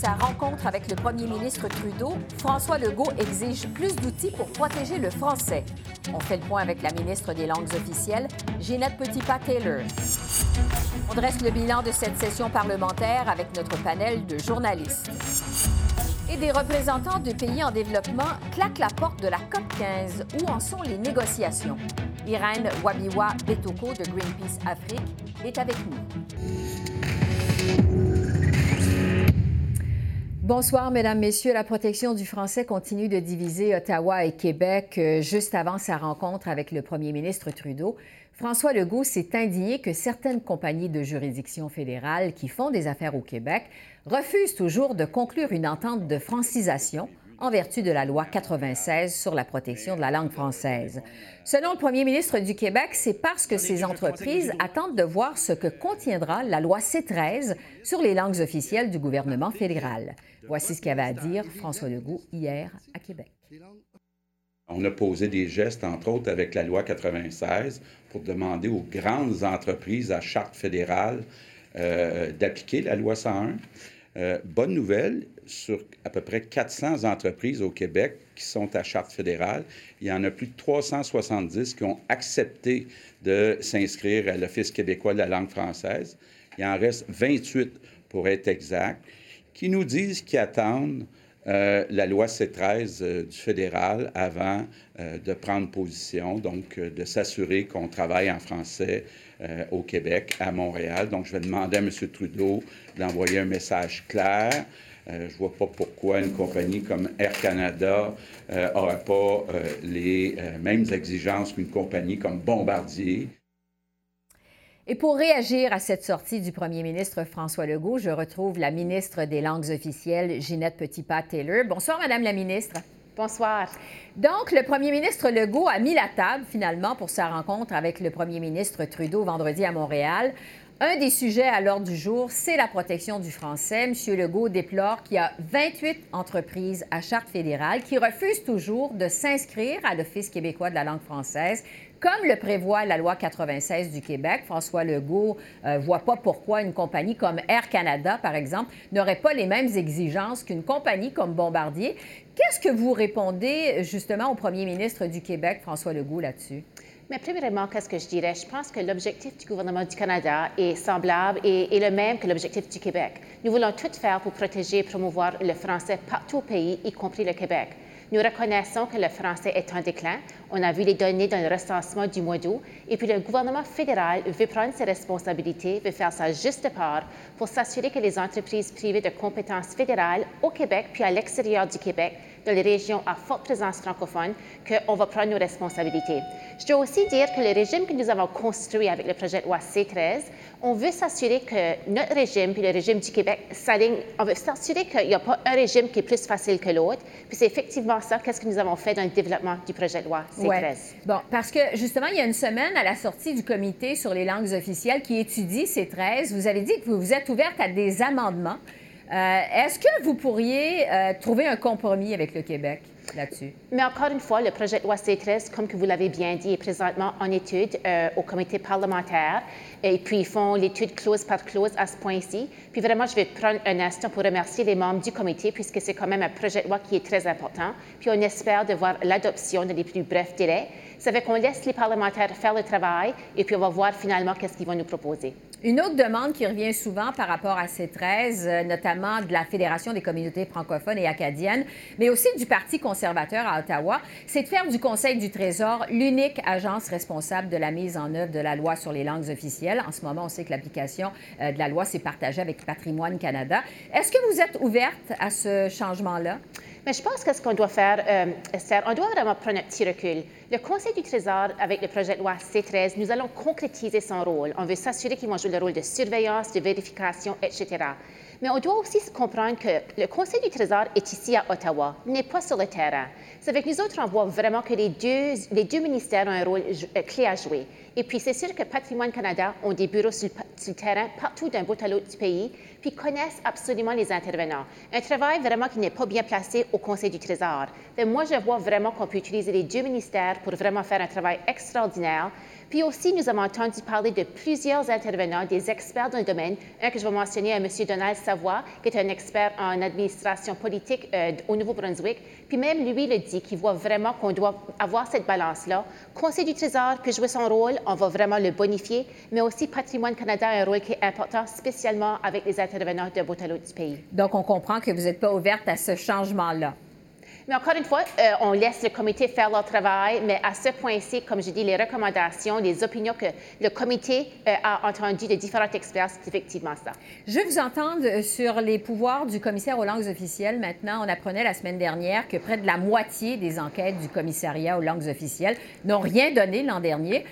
Sa rencontre avec le premier ministre Trudeau, François Legault exige plus d'outils pour protéger le français. On fait le point avec la ministre des Langues officielles, Ginette Petitpas-Taylor. On dresse le bilan de cette session parlementaire avec notre panel de journalistes. Et des représentants de pays en développement claquent la porte de la COP 15. Où en sont les négociations? Irène Wabiwa Betoko de Greenpeace Afrique est avec nous. Bonsoir, Mesdames, Messieurs. La protection du français continue de diviser Ottawa et Québec. Euh, juste avant sa rencontre avec le premier ministre Trudeau, François Legault s'est indigné que certaines compagnies de juridiction fédérale qui font des affaires au Québec refusent toujours de conclure une entente de francisation en vertu de la loi 96 sur la protection de la langue française. Selon le premier ministre du Québec, c'est parce que ces entreprises attendent de voir ce que contiendra la loi C13 sur les langues officielles du gouvernement fédéral. Voici ce qu'avait à dire François Legault hier à Québec. On a posé des gestes, entre autres avec la loi 96, pour demander aux grandes entreprises à charte fédérale euh, d'appliquer la loi 101. Euh, bonne nouvelle, sur à peu près 400 entreprises au Québec qui sont à charte fédérale, il y en a plus de 370 qui ont accepté de s'inscrire à l'Office québécois de la langue française. Il en reste 28 pour être exact, qui nous disent qu'ils attendent euh, la loi C13 euh, du fédéral avant de prendre position, donc de s'assurer qu'on travaille en français euh, au Québec, à Montréal. Donc, je vais demander à M. Trudeau d'envoyer un message clair. Euh, je ne vois pas pourquoi une compagnie comme Air Canada n'aurait euh, pas les mêmes exigences qu'une compagnie comme Bombardier. Et pour réagir à cette sortie du premier ministre François Legault, je retrouve la ministre des Langues officielles, Ginette Petitpas-Taylor. Bonsoir, Madame la ministre. Bonsoir. Donc, le premier ministre Legault a mis la table finalement pour sa rencontre avec le premier ministre Trudeau vendredi à Montréal. Un des sujets à l'ordre du jour, c'est la protection du français. M. Legault déplore qu'il y a 28 entreprises à charte fédérale qui refusent toujours de s'inscrire à l'Office québécois de la langue française comme le prévoit la loi 96 du Québec, François Legault ne euh, voit pas pourquoi une compagnie comme Air Canada, par exemple, n'aurait pas les mêmes exigences qu'une compagnie comme Bombardier. Qu'est-ce que vous répondez justement au premier ministre du Québec, François Legault, là-dessus? Mais premièrement, qu'est-ce que je dirais? Je pense que l'objectif du gouvernement du Canada est semblable et, et le même que l'objectif du Québec. Nous voulons tout faire pour protéger et promouvoir le français partout au pays, y compris le Québec. Nous reconnaissons que le français est en déclin. On a vu les données dans le recensement du mois d'août. Et puis le gouvernement fédéral veut prendre ses responsabilités, veut faire sa juste part pour s'assurer que les entreprises privées de compétences fédérales au Québec puis à l'extérieur du Québec dans les régions à forte présence francophone qu'on va prendre nos responsabilités. Je dois aussi dire que le régime que nous avons construit avec le projet de loi C13, on veut s'assurer que notre régime puis le régime du Québec s'alignent. On veut s'assurer qu'il n'y a pas un régime qui est plus facile que l'autre. Puis c'est effectivement ça, qu'est-ce que nous avons fait dans le développement du projet de loi C13. Ouais. Bon, parce que justement, il y a une semaine, à la sortie du comité sur les langues officielles qui étudie C13, vous avez dit que vous vous êtes ouverte à des amendements. Euh, est-ce que vous pourriez euh, trouver un compromis avec le Québec là-dessus? Mais encore une fois, le projet de loi C13, comme que vous l'avez bien dit, est présentement en étude euh, au comité parlementaire. Et puis, ils font l'étude clause par clause à ce point-ci. Puis, vraiment, je vais prendre un instant pour remercier les membres du comité, puisque c'est quand même un projet de loi qui est très important. Puis, on espère de voir l'adoption dans les plus brefs délais. Ça fait qu'on laisse les parlementaires faire le travail et puis on va voir finalement qu'est-ce qu'ils vont nous proposer. Une autre demande qui revient souvent par rapport à ces 13, euh, notamment de la Fédération des communautés francophones et acadiennes, mais aussi du Parti conservateur à Ottawa, c'est de faire du Conseil du Trésor l'unique agence responsable de la mise en œuvre de la loi sur les langues officielles. En ce moment, on sait que l'application euh, de la loi s'est partagée avec Patrimoine Canada. Est-ce que vous êtes ouverte à ce changement-là? Mais je pense que ce qu'on doit faire, euh, on doit vraiment prendre un petit recul. Le Conseil du Trésor, avec le projet de loi C13, nous allons concrétiser son rôle. On veut s'assurer qu'ils vont jouer le rôle de surveillance, de vérification, etc. Mais on doit aussi comprendre que le Conseil du Trésor est ici à Ottawa, n'est pas sur le terrain. C'est avec nous autres, on voit vraiment que les deux, les deux ministères ont un rôle euh, clé à jouer. Et puis, c'est sûr que Patrimoine Canada ont des bureaux sur, le terrain partout d'un bout à l'autre du pays, puis connaissent absolument les intervenants. Un travail vraiment qui n'est pas bien placé au Conseil du Trésor. Mais moi, je vois vraiment qu'on peut utiliser les deux ministères pour vraiment faire un travail extraordinaire. Puis aussi, nous avons entendu parler de plusieurs intervenants, des experts dans le domaine. Un que je vais mentionner, M. Donald Savoie, qui est un expert en administration politique euh, au Nouveau-Brunswick. Puis même lui le dit, qu'il voit vraiment qu'on doit avoir cette balance-là. Conseil du Trésor peut jouer son rôle, on va vraiment le bonifier, mais aussi Patrimoine Canada a un rôle qui est important, spécialement avec les intervenants de bout du pays. Donc, on comprend que vous n'êtes pas ouverte à ce changement-là. Mais encore une fois, euh, on laisse le comité faire leur travail, mais à ce point-ci, comme je dis, les recommandations, les opinions que le comité euh, a entendues de différents experts, c'est effectivement ça. Je vais vous entendre euh, sur les pouvoirs du commissaire aux langues officielles. Maintenant, on apprenait la semaine dernière que près de la moitié des enquêtes du commissariat aux langues officielles n'ont rien donné l'an dernier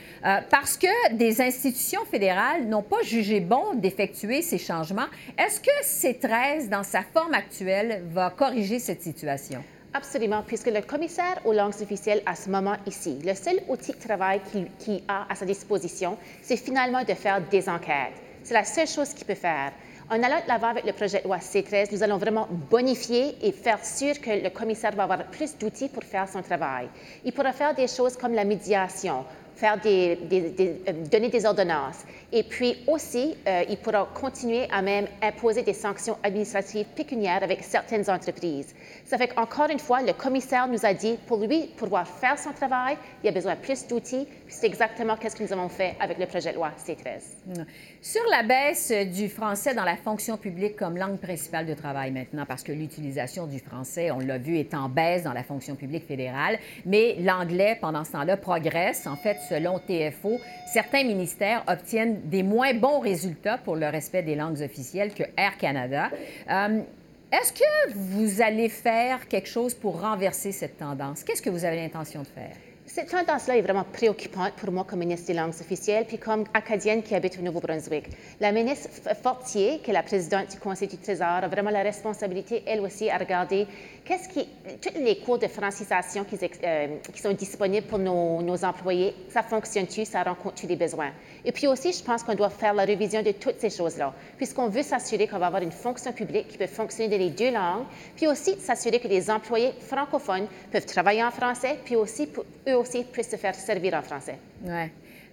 parce que des institutions fédérales n'ont pas jugé bon d'effectuer ces changements. Est-ce que C13, dans sa forme actuelle, va corriger cette situation? Absolument, puisque le commissaire aux langues officielles à ce moment ici, le seul outil de travail qu'il a à sa disposition, c'est finalement de faire des enquêtes. C'est la seule chose qu'il peut faire. En allant de l'avant avec le projet de loi C13, nous allons vraiment bonifier et faire sûr que le commissaire va avoir plus d'outils pour faire son travail. Il pourra faire des choses comme la médiation, faire des, euh, donner des ordonnances. Et puis aussi, euh, il pourra continuer à même imposer des sanctions administratives pécuniaires avec certaines entreprises. Ça fait qu'encore une fois, le commissaire nous a dit, pour lui pouvoir faire son travail, il a besoin de plus d'outils. C'est exactement ce que nous avons fait avec le projet de loi C13. Sur la baisse du français dans la fonction publique comme langue principale de travail maintenant, parce que l'utilisation du français, on l'a vu, est en baisse dans la fonction publique fédérale, mais l'anglais, pendant ce temps-là, progresse. En fait, selon TFO, certains ministères obtiennent des moins bons résultats pour le respect des langues officielles que Air Canada. Euh, est-ce que vous allez faire quelque chose pour renverser cette tendance? Qu'est-ce que vous avez l'intention de faire? Cette tendance-là est vraiment préoccupante pour moi comme ministre des langues officielles, puis comme acadienne qui habite au Nouveau-Brunswick. La ministre Fortier, qui est la présidente du Conseil du Trésor, a vraiment la responsabilité, elle aussi, à regarder qu'est-ce qui, tous les cours de francisation qui, euh, qui sont disponibles pour nos, employés, ça fonctionne-tu, ça rencontre-tu les besoins? Et puis aussi, je pense qu'on doit faire la révision de toutes ces choses-là, puisqu'on veut s'assurer qu'on va avoir une fonction publique qui peut fonctionner dans les deux langues, puis aussi s'assurer que les employés francophones peuvent travailler en français, puis aussi, eux aussi, puissent se faire servir en français.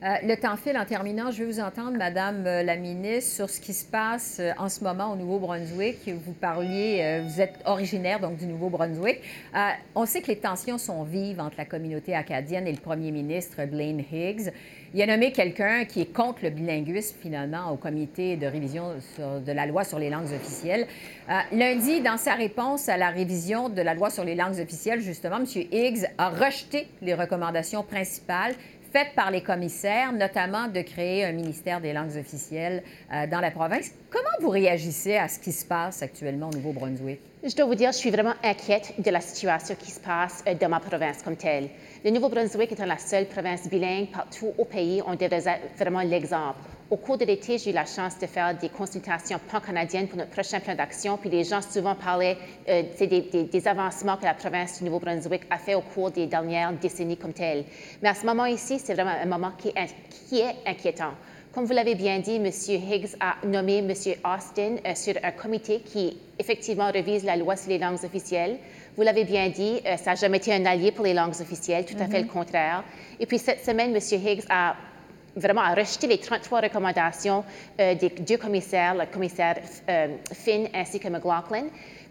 Euh, le temps file en terminant. Je veux vous entendre, Madame euh, la ministre, sur ce qui se passe euh, en ce moment au Nouveau-Brunswick. Vous parliez, vous êtes originaire donc du Nouveau-Brunswick. on sait que les tensions sont vives entre la communauté acadienne et le premier ministre Blaine Higgs. Il a nommé quelqu'un qui est contre le bilinguisme, finalement, au comité de révision de la loi sur les langues officielles. lundi, dans sa réponse à la révision de la loi sur les langues officielles, justement, M. Higgs a rejeté les recommandations principales faite par les commissaires, notamment de créer un ministère des langues officielles euh, dans la province. Comment vous réagissez à ce qui se passe actuellement au Nouveau-Brunswick? Je dois vous dire, je suis vraiment inquiète de la situation qui se passe euh, dans ma province comme telle. Le Nouveau-Brunswick étant la seule province bilingue partout au pays, on devrait être vraiment l'exemple. Au cours de l'été, j'ai eu la chance de faire des consultations pan-canadiennes pour notre prochain plan d'action. Puis les gens souvent parlaient euh, des, avancements que la province du Nouveau-Brunswick a fait au cours des dernières décennies comme telles. Mais à ce moment ici, c'est vraiment un moment qui est, qui est inquiétant. Comme vous l'avez bien dit, M. Higgs a nommé M. Austin euh, sur un comité qui effectivement revise la loi sur les langues officielles. Vous l'avez bien dit, euh, ça n'a jamais été un allié pour les langues officielles, tout à fait le mm-hmm. contraire. Et puis cette semaine, M. Higgs a vraiment à rejeter les 33 recommandations euh, des deux commissaires, le commissaire euh, Finn ainsi que McLaughlin.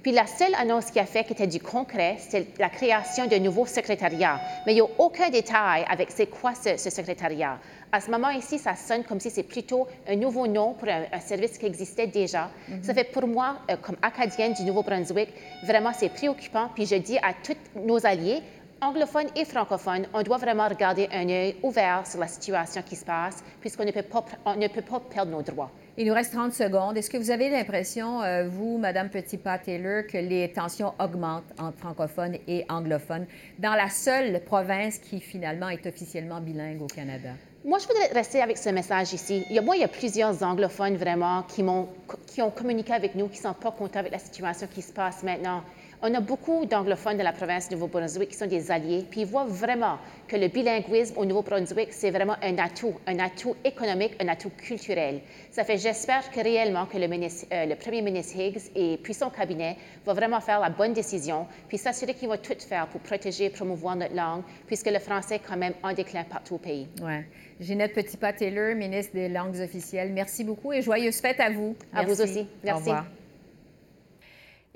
Puis la seule annonce qu'il a fait qui était du concret, c'est la création d'un nouveau secrétariat. Mais il n'y a aucun détail avec c'est quoi ce, secrétariat. À ce moment ici, ça sonne comme si c'est plutôt un nouveau nom pour un, service qui existait déjà. Ça fait pour moi, euh, comme acadienne du Nouveau-Brunswick, vraiment c'est préoccupant. Puis je dis à tous nos alliés, anglophones et francophones, on doit vraiment regarder un œil ouvert sur la situation qui se passe, puisqu'on ne, peut pas, ne peut pas perdre nos droits. Il nous reste 30 secondes. Est-ce que vous avez l'impression, euh, vous, Madame Petitpas-Taylor, que les tensions augmentent entre francophones et anglophones dans la seule province qui, finalement, est officiellement bilingue au Canada? Moi, je voudrais rester avec ce message ici. Il y a, moi, il y a plusieurs anglophones vraiment qui, m'ont, qui ont communiqué avec nous, qui ne sont pas contents avec la situation qui se passe maintenant. On a beaucoup d'anglophones de la province du Nouveau-Brunswick qui sont des alliés, puis ils voient vraiment que le bilinguisme au Nouveau-Brunswick, c'est vraiment un atout, un atout économique, un atout culturel. Ça fait, j'espère que réellement que le, euh, le premier ministre Higgs et puis son cabinet vont vraiment faire la bonne décision, puis s'assurer qu'ils vont tout faire pour protéger et promouvoir notre langue, puisque le français est quand même en déclin partout au pays. Ouais. Ginette Petitpas-Taylor, ministre des langues officielles, merci beaucoup et joyeuses fêtes à vous. À vous aussi. Merci. Au revoir.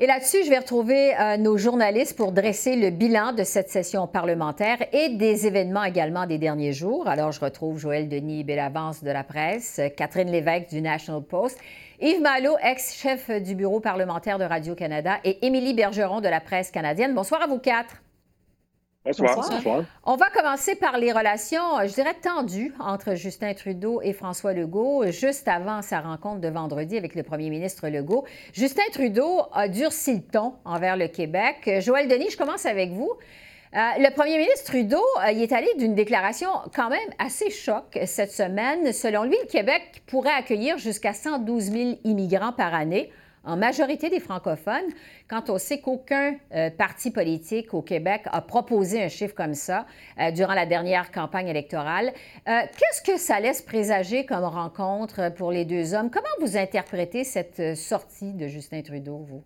Et là-dessus, je vais retrouver euh, nos journalistes pour dresser le bilan de cette session parlementaire et des événements également des derniers jours. Alors, je retrouve Joël Denis Bellavance de la presse, Catherine Lévesque du National Post, Yves Malo, ex-chef du bureau parlementaire de Radio-Canada, et Émilie Bergeron de la presse canadienne. Bonsoir à vous quatre. Bonsoir. On va commencer par les relations, je dirais, tendues entre Justin Trudeau et François Legault, juste avant sa rencontre de vendredi avec le premier ministre Legault. Justin Trudeau a durci le ton envers le Québec. Joël Denis, je commence avec vous. Euh, le premier ministre Trudeau euh, y est allé d'une déclaration quand même assez choc cette semaine. Selon lui, le Québec pourrait accueillir jusqu'à 112 000 immigrants par année en majorité des francophones, quand on sait qu'aucun euh, parti politique au Québec a proposé un chiffre comme ça euh, durant la dernière campagne électorale. Euh, qu'est-ce que ça laisse présager comme rencontre pour les deux hommes? Comment vous interprétez cette sortie de Justin Trudeau, vous?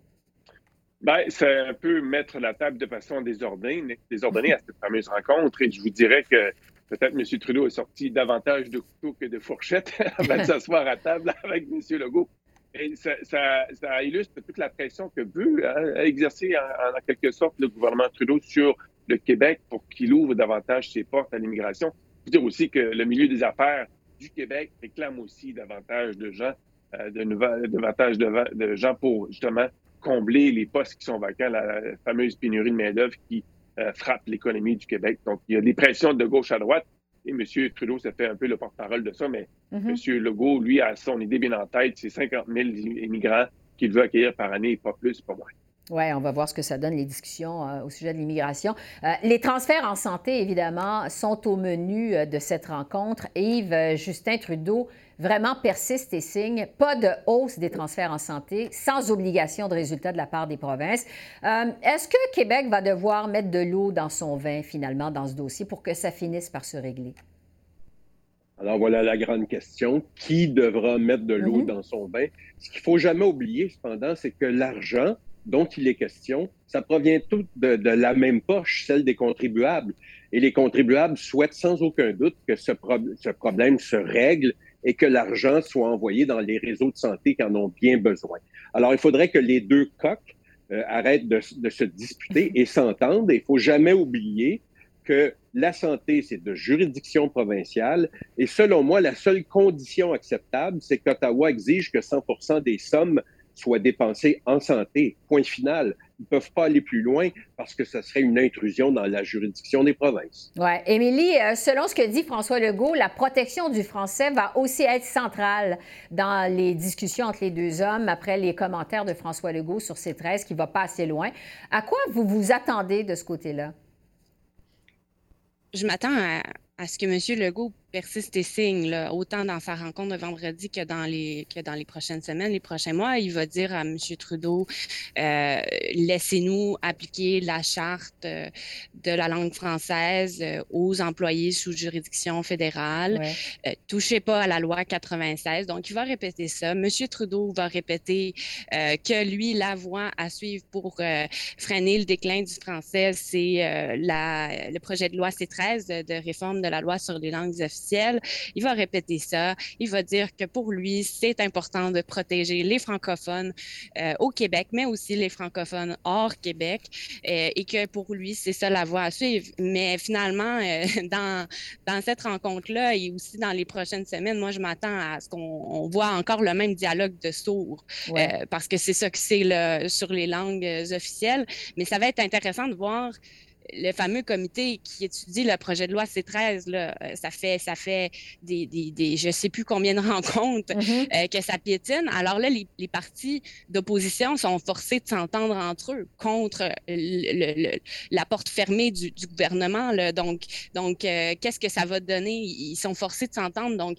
Bien, c'est un peu mettre la table de façon désordonnée, désordonnée à cette fameuse rencontre. Et je vous dirais que peut-être M. Trudeau est sorti davantage de couteaux que de fourchettes avant de s'asseoir à table avec M. Legault. Et ça, ça, illustre toute la pression que veut hein, exercer en, quelque sorte le gouvernement Trudeau sur le Québec pour qu'il ouvre davantage ses portes à l'immigration. Il faut dire aussi que le milieu des affaires du Québec réclame aussi davantage de gens, euh, de davantage de, de, gens pour justement combler les postes qui sont vacants, la, fameuse pénurie de main-d'œuvre qui euh, frappe l'économie du Québec. Donc, il y a des pressions de gauche à droite. Et M. Trudeau ça fait un peu le porte-parole de ça, mais M. Legault, lui, a son idée bien en tête, c'est 50 000 immigrants qu'il veut accueillir par année, pas plus, pas moins. Oui, on va voir ce que ça donne, les discussions euh, au sujet de l'immigration. Euh, les transferts en santé, évidemment, sont au menu euh, de cette rencontre. Yves, Justin Trudeau vraiment persiste et signe pas de hausse des transferts en santé sans obligation de résultat de la part des provinces. Est-ce que Québec va devoir mettre de l'eau dans son vin, finalement, dans ce dossier pour que ça finisse par se régler? Alors voilà la grande question. Qui devra mettre de l'eau mm-hmm. dans son vin? Ce qu'il faut jamais oublier, cependant, c'est que l'argent dont il est question, ça provient tout de, la même poche, celle des contribuables. Et les contribuables souhaitent sans aucun doute que ce, problème se règle et que l'argent soit envoyé dans les réseaux de santé qui en ont bien besoin. Alors, il faudrait que les deux coqs euh, arrêtent de, de, se disputer et s'entendent. Il faut jamais oublier que la santé, c'est de juridiction provinciale. Et selon moi, la seule condition acceptable, c'est qu'Ottawa exige que 100% des sommes soient dépensées en santé. Point final. Ils ne peuvent pas aller plus loin parce que ce serait une intrusion dans la juridiction des provinces. Oui. Émilie, euh, selon ce que dit François Legault, la protection du français va aussi être centrale dans les discussions entre les deux hommes après les commentaires de François Legault sur ces 13 qui ne va pas assez loin. À quoi vous vous attendez de ce côté-là? Je m'attends à, à ce que M. Legault persiste et signe, là, autant dans sa rencontre de vendredi que dans les que dans les prochaines semaines, les prochains mois. Il va dire à M. Trudeau euh, laissez-nous appliquer la charte euh, de la langue française euh, aux employés sous juridiction fédérale. touchez pas à la loi 96. Donc, il va répéter ça. M. Trudeau va répéter que lui, la voie à suivre pour freiner le déclin du français, c'est la le projet de loi C13 de, de réforme de la loi sur les langues officielles il va répéter ça. Il va dire que pour lui, c'est important de protéger les francophones euh, au Québec, mais aussi les francophones hors Québec, euh, et que pour lui, c'est ça la voie à suivre. Mais finalement, euh, dans, dans cette rencontre-là et aussi dans les prochaines semaines, moi, je m'attends à ce qu'on voit encore le même dialogue de sourds, parce que c'est ça que c'est sur les langues officielles. Mais ça va être intéressant de voir le fameux comité qui étudie le projet de loi C13, là, euh, ça fait, ça fait des, des, des je ne sais plus combien de rencontres mm-hmm. euh, que ça piétine. Alors là, les, les partis d'opposition sont forcés de s'entendre entre eux contre le, la porte fermée du, du gouvernement. Là. Donc, donc euh, qu'est-ce que ça va donner? Ils sont forcés de s'entendre. Donc,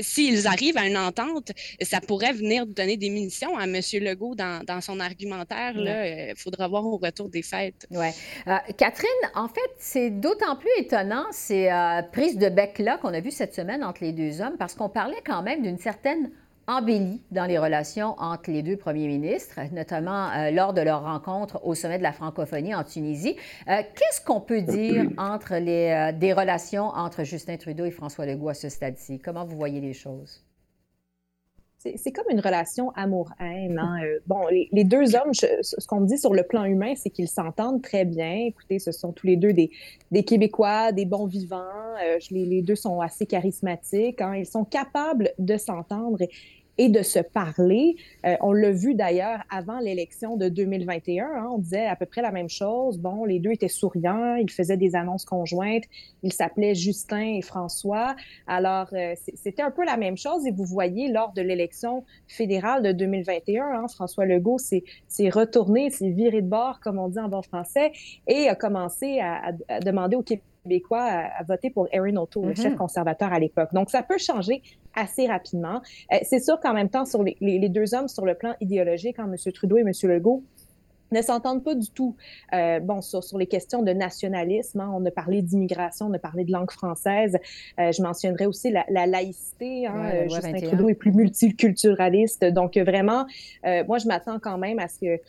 s'ils arrivent à une entente, ça pourrait venir donner des munitions à M. Legault dans, dans son argumentaire. Il faudra voir au retour des fêtes. Ouais. Euh, Catherine, en fait, c'est d'autant plus étonnant ces euh, prises de bec-là qu'on a vues cette semaine entre les deux hommes, parce qu'on parlait quand même d'une certaine embellie dans les relations entre les deux premiers ministres, notamment euh, lors de leur rencontre au sommet de la francophonie en Tunisie. Qu'est-ce qu'on peut dire entre les, des relations entre Justin Trudeau et François Legault à ce stade-ci? Comment vous voyez les choses? c'est comme une relation amour-haine. Hein. Euh, bon, les, deux hommes, ce qu'on me dit sur le plan humain, c'est qu'ils s'entendent très bien. Écoutez, ce sont tous les deux des, des Québécois, des bons vivants. Euh, les, les, deux sont assez charismatiques. Hein. Ils sont capables de s'entendre et de se parler. Euh, on l'a vu d'ailleurs avant l'élection de 2021. Hein, on disait à peu près la même chose. Bon, les deux étaient souriants, ils faisaient des annonces conjointes. Ils s'appelaient Justin et François. Alors, euh, c'était un peu la même chose. Et vous voyez, lors de l'élection fédérale de 2021, hein, François Legault s'est retourné, s'est viré de bord, comme on dit en bon français, et a commencé à, demander au Québec québécois à, voter pour Erin O'Toole, le chef mm-hmm. conservateur à l'époque. Donc, ça peut changer assez rapidement. Euh, c'est sûr qu'en même temps, sur les, deux hommes, sur le plan idéologique, hein, M. Trudeau et M. Legault, ne s'entendent pas du tout. Euh, bon, sur, sur, les questions de nationalisme, hein, on a parlé d'immigration, on a parlé de langue française. Euh, je mentionnerai aussi la, laïcité. Hein, Justin Trudeau est plus multiculturaliste. Donc, vraiment, moi, je m'attends quand même à ce que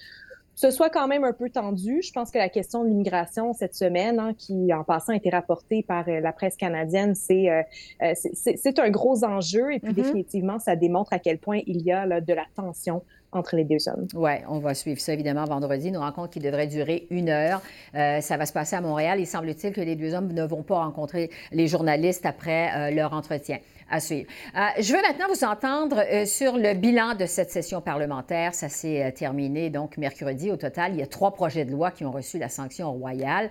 ce soit quand même un peu tendu. Je pense que la question de l'immigration cette semaine, hein, qui en passant a été rapportée par euh, la presse canadienne, euh, euh, c'est un gros enjeu et puis mm-hmm. définitivement, ça démontre à quel point il y a là, de la tension entre les deux hommes. Oui, on va suivre ça évidemment vendredi, une rencontre qui devrait durer une heure. ça va se passer à Montréal. Il semble-t-il que les deux hommes ne vont pas rencontrer les journalistes après leur entretien à suivre. Euh, je veux maintenant vous entendre euh, sur le bilan de cette session parlementaire. Ça s'est euh, terminé donc mercredi. Au total, il y a trois projets de loi qui ont reçu la sanction royale,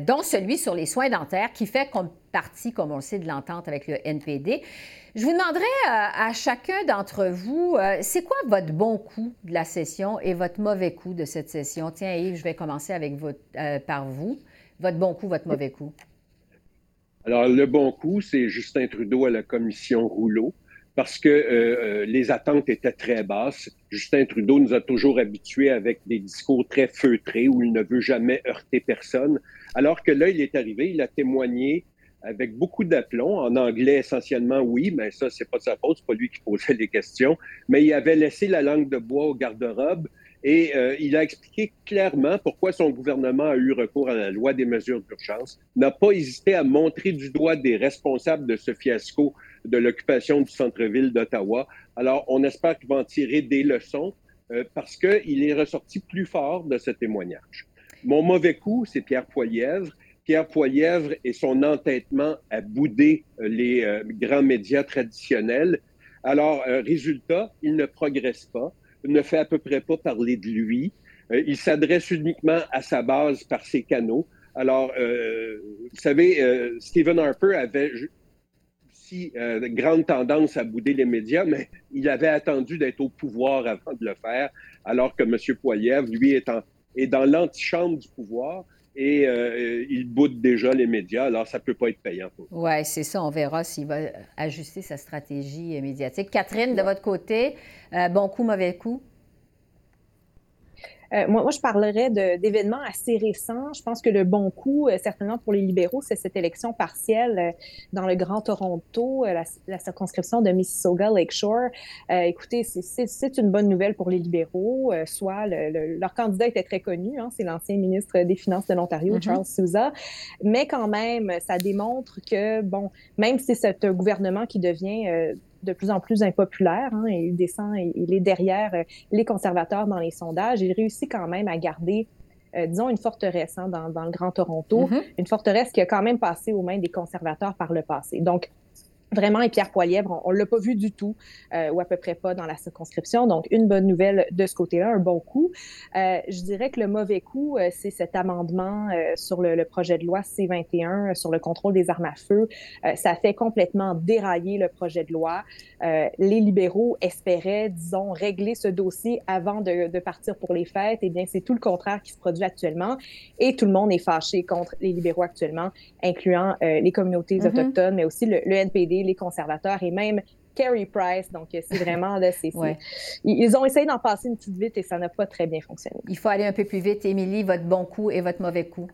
dont celui sur les soins dentaires qui fait comme partie, comme on le sait, de l'entente avec le NPD. Je vous demanderai à chacun d'entre vous, c'est quoi votre bon coup de la session et votre mauvais coup de cette session? Tiens, Yves, je vais commencer avec par vous. Votre bon coup, votre mauvais coup. Alors, le bon coup, c'est Justin Trudeau à la commission Rouleau, parce que euh, euh, les attentes étaient très basses. Justin Trudeau nous a toujours habitués avec des discours très feutrés où il ne veut jamais heurter personne. Alors que là, il est arrivé, il a témoigné avec beaucoup d'aplomb, en anglais essentiellement oui, mais ça, c'est pas sa faute, c'est pas lui qui posait les questions, mais il avait laissé la langue de bois au garde-robe et euh, il a expliqué clairement pourquoi son gouvernement a eu recours à la loi des mesures d'urgence, n'a pas hésité à montrer du doigt des responsables de ce fiasco de l'occupation du centre-ville d'Ottawa. Alors, on espère qu'il va en tirer des leçons euh, parce qu'il est ressorti plus fort de ce témoignage. Mon mauvais coup, c'est Pierre Poilièvre. Pierre Poilièvre et son entêtement à bouder euh, les grands médias traditionnels. Alors, résultat, il ne progresse pas ne fait à peu près pas parler de lui. Euh, il s'adresse uniquement à sa base par ses canaux. Alors, euh, vous savez, euh, Stephen Harper avait si grande tendance à bouder les médias, mais il avait attendu d'être au pouvoir avant de le faire, alors que M. Poiliev, lui, est, est dans l'antichambre du pouvoir et il boude déjà les médias, alors ça ne peut pas être payant. Oui, c'est ça. On verra s'il va ajuster sa stratégie médiatique. Catherine, de votre côté, bon coup, mauvais coup? Euh, moi, moi, je parlerais d'événements assez récents. Je pense que le bon coup, euh, certainement pour les libéraux, c'est cette élection partielle euh, dans le Grand Toronto, la, circonscription de Mississauga Lakeshore. écoutez, c'est une bonne nouvelle pour les libéraux. soit leur candidat était très connu, hein, c'est l'ancien ministre des Finances de l'Ontario, mm-hmm. Charles Souza. Mais quand même, ça démontre que, bon, même si c'est un gouvernement qui devient de plus en plus impopulaire. Hein, et il descend, et il est derrière euh, les conservateurs dans les sondages. Il réussit quand même à garder euh, disons, une forteresse hein, dans, le Grand Toronto, mm-hmm. une forteresse qui a quand même passé aux mains des conservateurs par le passé. Donc, Vraiment, et Pierre Poilièvre, on ne l'a pas vu du tout, euh, ou à peu près pas dans la circonscription. Donc, une bonne nouvelle de ce côté-là, un bon coup. Euh, je dirais que le mauvais coup, euh, c'est cet amendement sur le, le, projet de loi C-21 sur le contrôle des armes à feu. ça fait complètement dérailler le projet de loi. les libéraux espéraient, disons, régler ce dossier avant de, de partir pour les fêtes. Eh bien, c'est tout le contraire qui se produit actuellement. Et tout le monde est fâché contre les libéraux actuellement, incluant les communautés mm-hmm. autochtones, mais aussi le, le NPD les conservateurs et même Kerry Price. Donc, c'est vraiment là, c'est, ils ont essayé d'en passer une petite vite et ça n'a pas très bien fonctionné. Il faut aller un peu plus vite. Émilie, votre bon coup et votre mauvais coup.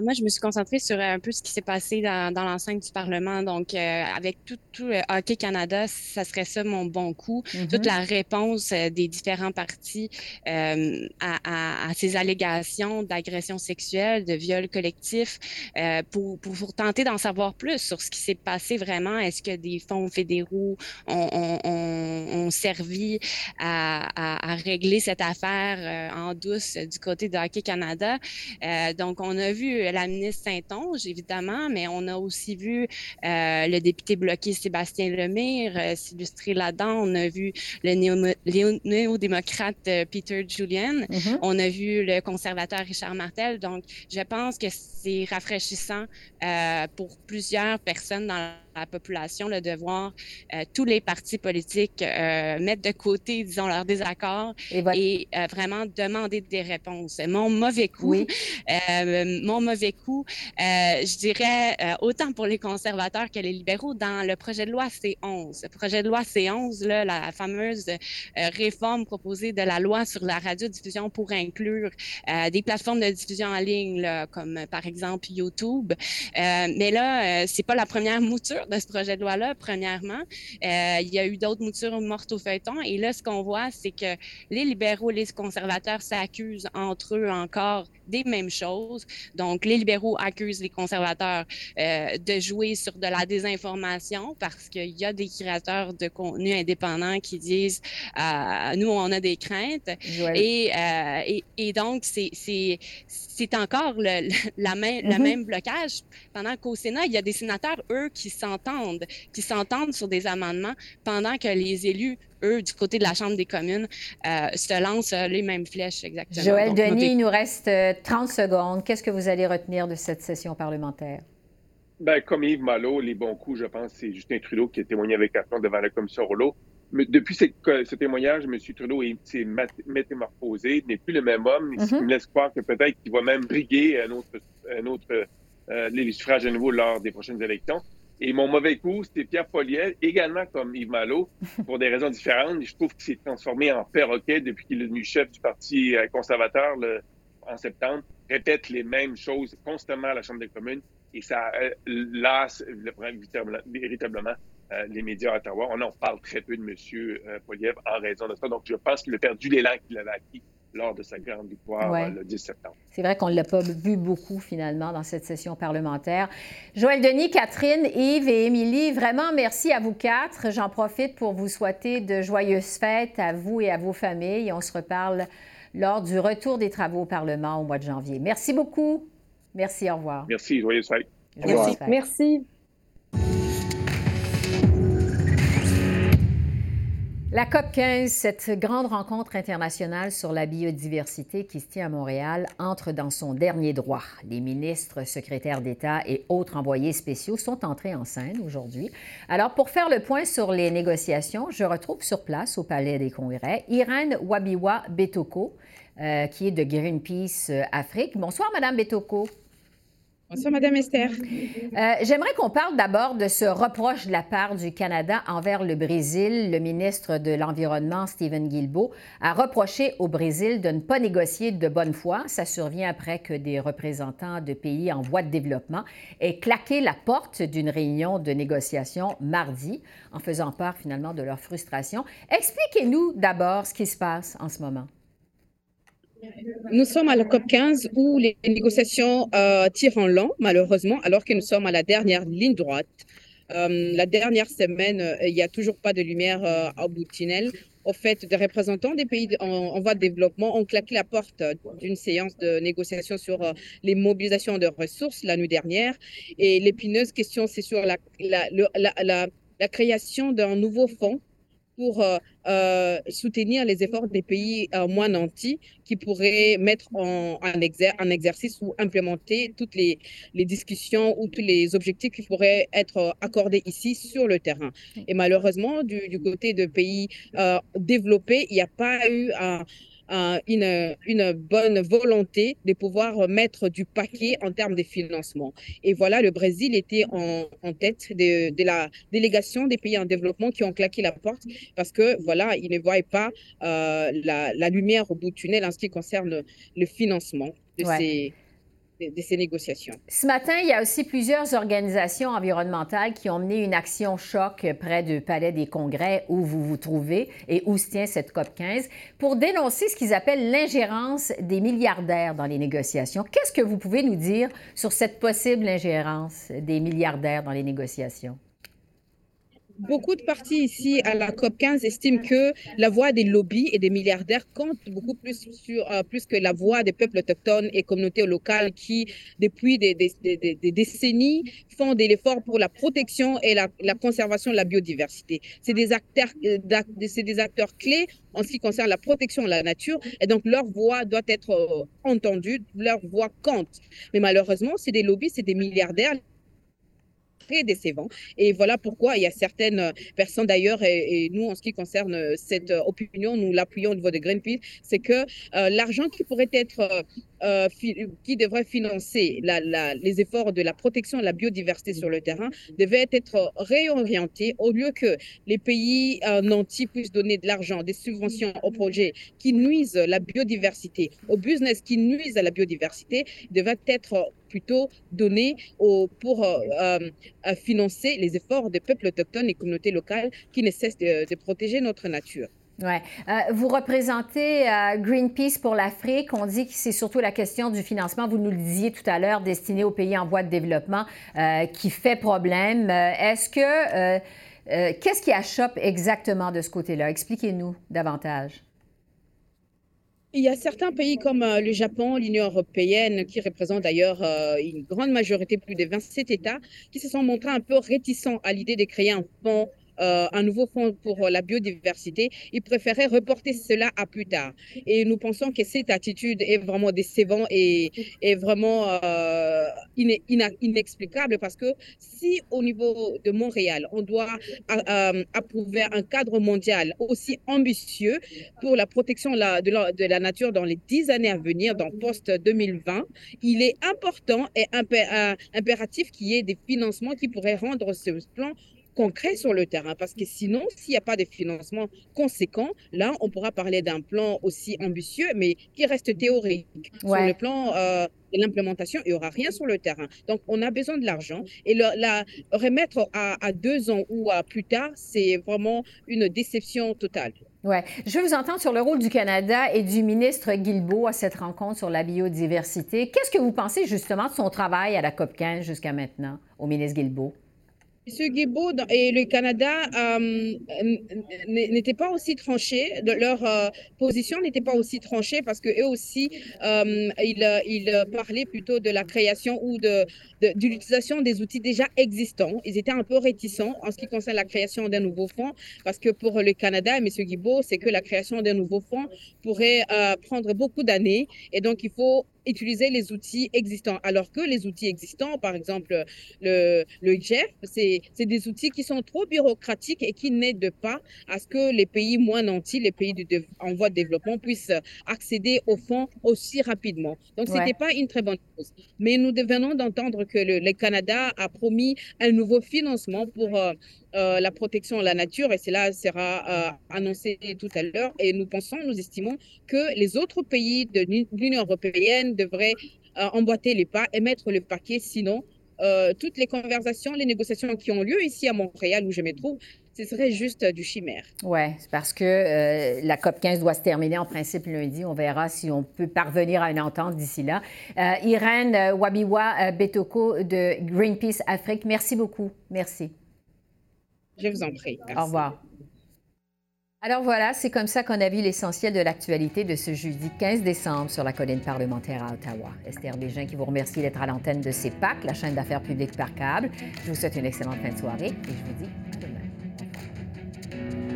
Moi, je me suis concentrée sur euh, un peu ce qui s'est passé dans, dans l'enceinte du Parlement. Donc, euh, avec tout, tout euh, Hockey Canada, ça serait ça mon bon coup. Mm-hmm. Toute la réponse des différents partis à, à, à, ces allégations d'agression sexuelle, de viol collectif, pour, pour, pour, tenter d'en savoir plus sur ce qui s'est passé vraiment. Est-ce que des fonds fédéraux ont, ont, ont, ont servi à, à, régler cette affaire en douce du côté de Hockey Canada? donc, on a vu la ministre Saint-Onge, évidemment, mais on a aussi vu euh, le député bloqué Sébastien Lemire euh, s'illustrer là-dedans. On a vu le néo-démocrate euh, Peter Julian. Mm-hmm. On a vu le conservateur Richard Martel. Donc, je pense que c'est rafraîchissant pour plusieurs personnes dans la population le de voir tous les partis politiques mettre de côté, disons, leurs désaccords et, vraiment demander des réponses. Mon mauvais coup, mon mauvais coup, euh, je dirais, euh, autant pour les conservateurs que les libéraux, dans le projet de loi C11. Le projet de loi C11, là, la fameuse euh, réforme proposée de la loi sur la radiodiffusion pour inclure des plateformes de diffusion en ligne, là, comme par exemple YouTube. mais là, c'est pas la première mouture de ce projet de loi-là, premièrement. il y a eu d'autres moutures mortes au feuilleton. Et là, ce qu'on voit, c'est que les libéraux et les conservateurs s'accusent entre eux encore des mêmes choses. Donc, les libéraux accusent les conservateurs euh, de jouer sur de la désinformation parce qu'il y a des créateurs de contenu indépendants qui disent euh, nous, on a des craintes. Et, euh, et, et, donc, c'est encore le, la même, le mm-hmm. même blocage. Pendant qu'au Sénat, il y a des sénateurs, eux, qui s'entendent, qui s'entendent sur des amendements pendant que les élus eux, du côté de la Chambre des communes, euh, se lancent euh, les mêmes flèches exactement. Joël Denis, il nous reste 30 euh, secondes. Qu'est-ce que vous allez retenir de cette session parlementaire? Ben, comme Yves Malo, les bons coups, je pense, c'est Justin Trudeau qui a témoigné avec aplomb devant la commission. Mais depuis ce, témoignage, M. Trudeau s'est métamorphosé, n'est plus le même homme, ce qui mm-hmm. me laisse croire que peut-être qu'il va même briguer un autre, un autre les suffrages à nouveau lors des prochaines élections. Et mon mauvais coup, c'était Pierre Poliel, également comme Yves Malo, pour des raisons différentes. Je trouve qu'il s'est transformé en perroquet depuis qu'il est devenu chef du Parti euh, conservateur en septembre. Répète les mêmes choses constamment à la Chambre des communes et ça euh, lasse véritablement euh, les médias à Ottawa. On en parle très peu de M. Euh, Poliev en raison de ça. Donc, je pense qu'il a perdu l'élan qu'il avait acquis lors de sa grande victoire euh, le 10 septembre. C'est vrai qu'on ne l'a pas vu beaucoup finalement dans cette session parlementaire. Joël Denis, Catherine, Yves et Émilie, vraiment merci à vous quatre. J'en profite pour vous souhaiter de joyeuses fêtes à vous et à vos familles. On se reparle lors du retour des travaux au Parlement au mois de janvier. Merci beaucoup. Merci, au revoir. Merci, joyeuses fêtes. Merci. Merci. La COP 15, cette grande rencontre internationale sur la biodiversité qui se tient à Montréal, entre dans son dernier droit. Les ministres, secrétaires d'État et autres envoyés spéciaux sont entrés en scène aujourd'hui. Alors, pour faire le point sur les négociations, je retrouve sur place au Palais des Congrès Irène Wabiwa Betoko, euh, qui est de Greenpeace euh, Afrique. Bonsoir, Madame Betoko. Bonsoir, Madame Esther. Euh, j'aimerais qu'on parle d'abord de ce reproche de la part du Canada envers le Brésil. Le ministre de l'Environnement, Stephen Guilbeault, a reproché au Brésil de ne pas négocier de bonne foi. Ça survient après que des représentants de pays en voie de développement aient claqué la porte d'une réunion de négociation mardi en faisant part finalement de leur frustration. Expliquez-nous d'abord ce qui se passe en ce moment. Nous sommes à la COP 15 où les négociations euh, tirent en long, malheureusement, alors que nous sommes à la dernière ligne droite. Euh, la dernière semaine, euh, il n'y a toujours pas de lumière au bout du tunnel. au fait, des représentants des pays en, voie de développement ont claqué la porte d'une séance de négociation sur les mobilisations de ressources la nuit dernière. Et l'épineuse question, c'est sur la, la création d'un nouveau fonds pour euh, euh, soutenir les efforts des pays euh, moins nantis qui pourraient mettre en, en, exercice ou implémenter toutes les, les, discussions ou tous les objectifs qui pourraient être accordés ici sur le terrain. Et malheureusement, du, du côté de pays développés, il n'y a pas eu un une, une, bonne volonté de pouvoir mettre du paquet en termes de financement. Et voilà, le Brésil était en, en tête de, de, la délégation des pays en développement qui ont claqué la porte parce que voilà, ils ne voyaient pas euh, la, la, lumière au bout du tunnel en ce qui concerne le financement de ces de, ces négociations. Ce matin, il y a aussi plusieurs organisations environnementales qui ont mené une action choc près du Palais des Congrès où vous vous trouvez et où se tient cette COP 15 pour dénoncer ce qu'ils appellent l'ingérence des milliardaires dans les négociations. Qu'est-ce que vous pouvez nous dire sur cette possible ingérence des milliardaires dans les négociations? Beaucoup de partis ici à la COP 15 estiment que la voix des lobbies et des milliardaires compte beaucoup euh, plus que la voix des peuples autochtones et communautés locales qui, depuis des, décennies, font des efforts pour la protection et la, la conservation de la biodiversité. C'est des, acteurs, euh, c'est des acteurs clés en ce qui concerne la protection de la nature et donc leur voix doit être euh, entendue, leur voix compte. Mais malheureusement, c'est des lobbies, c'est des milliardaires très décevant. Et voilà pourquoi il y a certaines euh, personnes d'ailleurs, et, nous, en ce qui concerne euh, cette euh, opinion, nous l'appuyons au niveau de Greenpeace, c'est que l'argent qui pourrait être, qui devrait financer les efforts de la protection de la biodiversité sur le terrain devait être réorienté au lieu que les pays nantis puissent donner de l'argent, des subventions aux projets qui nuisent à la biodiversité, aux business qui nuisent à la biodiversité, devait être plutôt donné au, pour euh, euh, financer les efforts des peuples autochtones et communautés locales qui ne cessent de, protéger notre nature. Euh, vous représentez Greenpeace pour l'Afrique. On dit que c'est surtout la question du financement, vous nous le disiez tout à l'heure, destiné aux pays en voie de développement, qui fait problème. Est-ce que... Qu'est-ce qui achoppe exactement de ce côté-là? Expliquez-nous davantage. Il y a certains pays comme euh, le Japon, l'Union européenne, qui représentent d'ailleurs euh, une grande majorité, plus de 27 États, qui se sont montrés un peu réticents à l'idée de créer un fonds euh, un nouveau fonds pour la biodiversité, ils préféraient reporter cela à plus tard. Et nous pensons que cette attitude est vraiment décevante et est vraiment euh, inexplicable parce que si au niveau de Montréal, on doit euh, approuver un cadre mondial aussi ambitieux pour la protection de la, de la, nature dans les dix années à venir, dans post-2020, il est important et impératif qu'il y ait des financements qui pourraient rendre ce plan concret sur le terrain. Parce que sinon, s'il n'y a pas de financement conséquent, là, on pourra parler d'un plan aussi ambitieux, mais qui reste théorique. Sur le plan euh, de l'implémentation, il n'y aura rien sur le terrain. Donc, on a besoin de l'argent. Et le, la remettre à, deux ans ou à plus tard, c'est vraiment une déception totale. Oui. Je veux vous entendre sur le rôle du Canada et du ministre Guilbeault à cette rencontre sur la biodiversité. Qu'est-ce que vous pensez justement de son travail à la COP 15 jusqu'à maintenant, au ministre Guilbeault? M. Guibault et le Canada euh, n'étaient pas aussi tranchés, leur euh, position n'était pas aussi tranchée parce qu'eux aussi, euh, ils, parlaient plutôt de la création ou de, l'utilisation des outils déjà existants. Ils étaient un peu réticents en ce qui concerne la création d'un nouveau fonds parce que pour le Canada, M. Guibault, c'est que la création d'un nouveau fonds pourrait prendre beaucoup d'années et donc il faut utiliser les outils existants. Alors que les outils existants, par exemple le, le IGF, c'est des outils qui sont trop bureaucratiques et qui n'aident pas à ce que les pays moins nantis, les pays de, en voie de développement, puissent accéder aux fonds aussi rapidement. Donc, ce n'était pas une très bonne chose. Mais nous venons d'entendre que le, Canada a promis un nouveau financement pour euh, euh, la protection de la nature et cela sera euh, annoncé tout à l'heure. Et nous pensons, nous estimons que les autres pays de l'Union européenne devraient euh, emboîter les pas et mettre le paquet. Sinon, toutes les conversations, les négociations qui ont lieu ici à Montréal, où je me trouve, ce serait juste du chimère. Oui, parce que la COP 15 doit se terminer en principe lundi. On verra si on peut parvenir à une entente d'ici là. Irène Wabiwa Betoko de Greenpeace Afrique, merci beaucoup. Merci. Je vous en prie. Au revoir. Alors voilà, c'est comme ça qu'on a vu l'essentiel de l'actualité de ce jeudi 15 décembre sur la colline parlementaire à Ottawa. Esther Bégin qui vous remercie d'être à l'antenne de CEPAC, la chaîne d'affaires publiques par câble. Je vous souhaite une excellente fin de soirée et je vous dis à demain.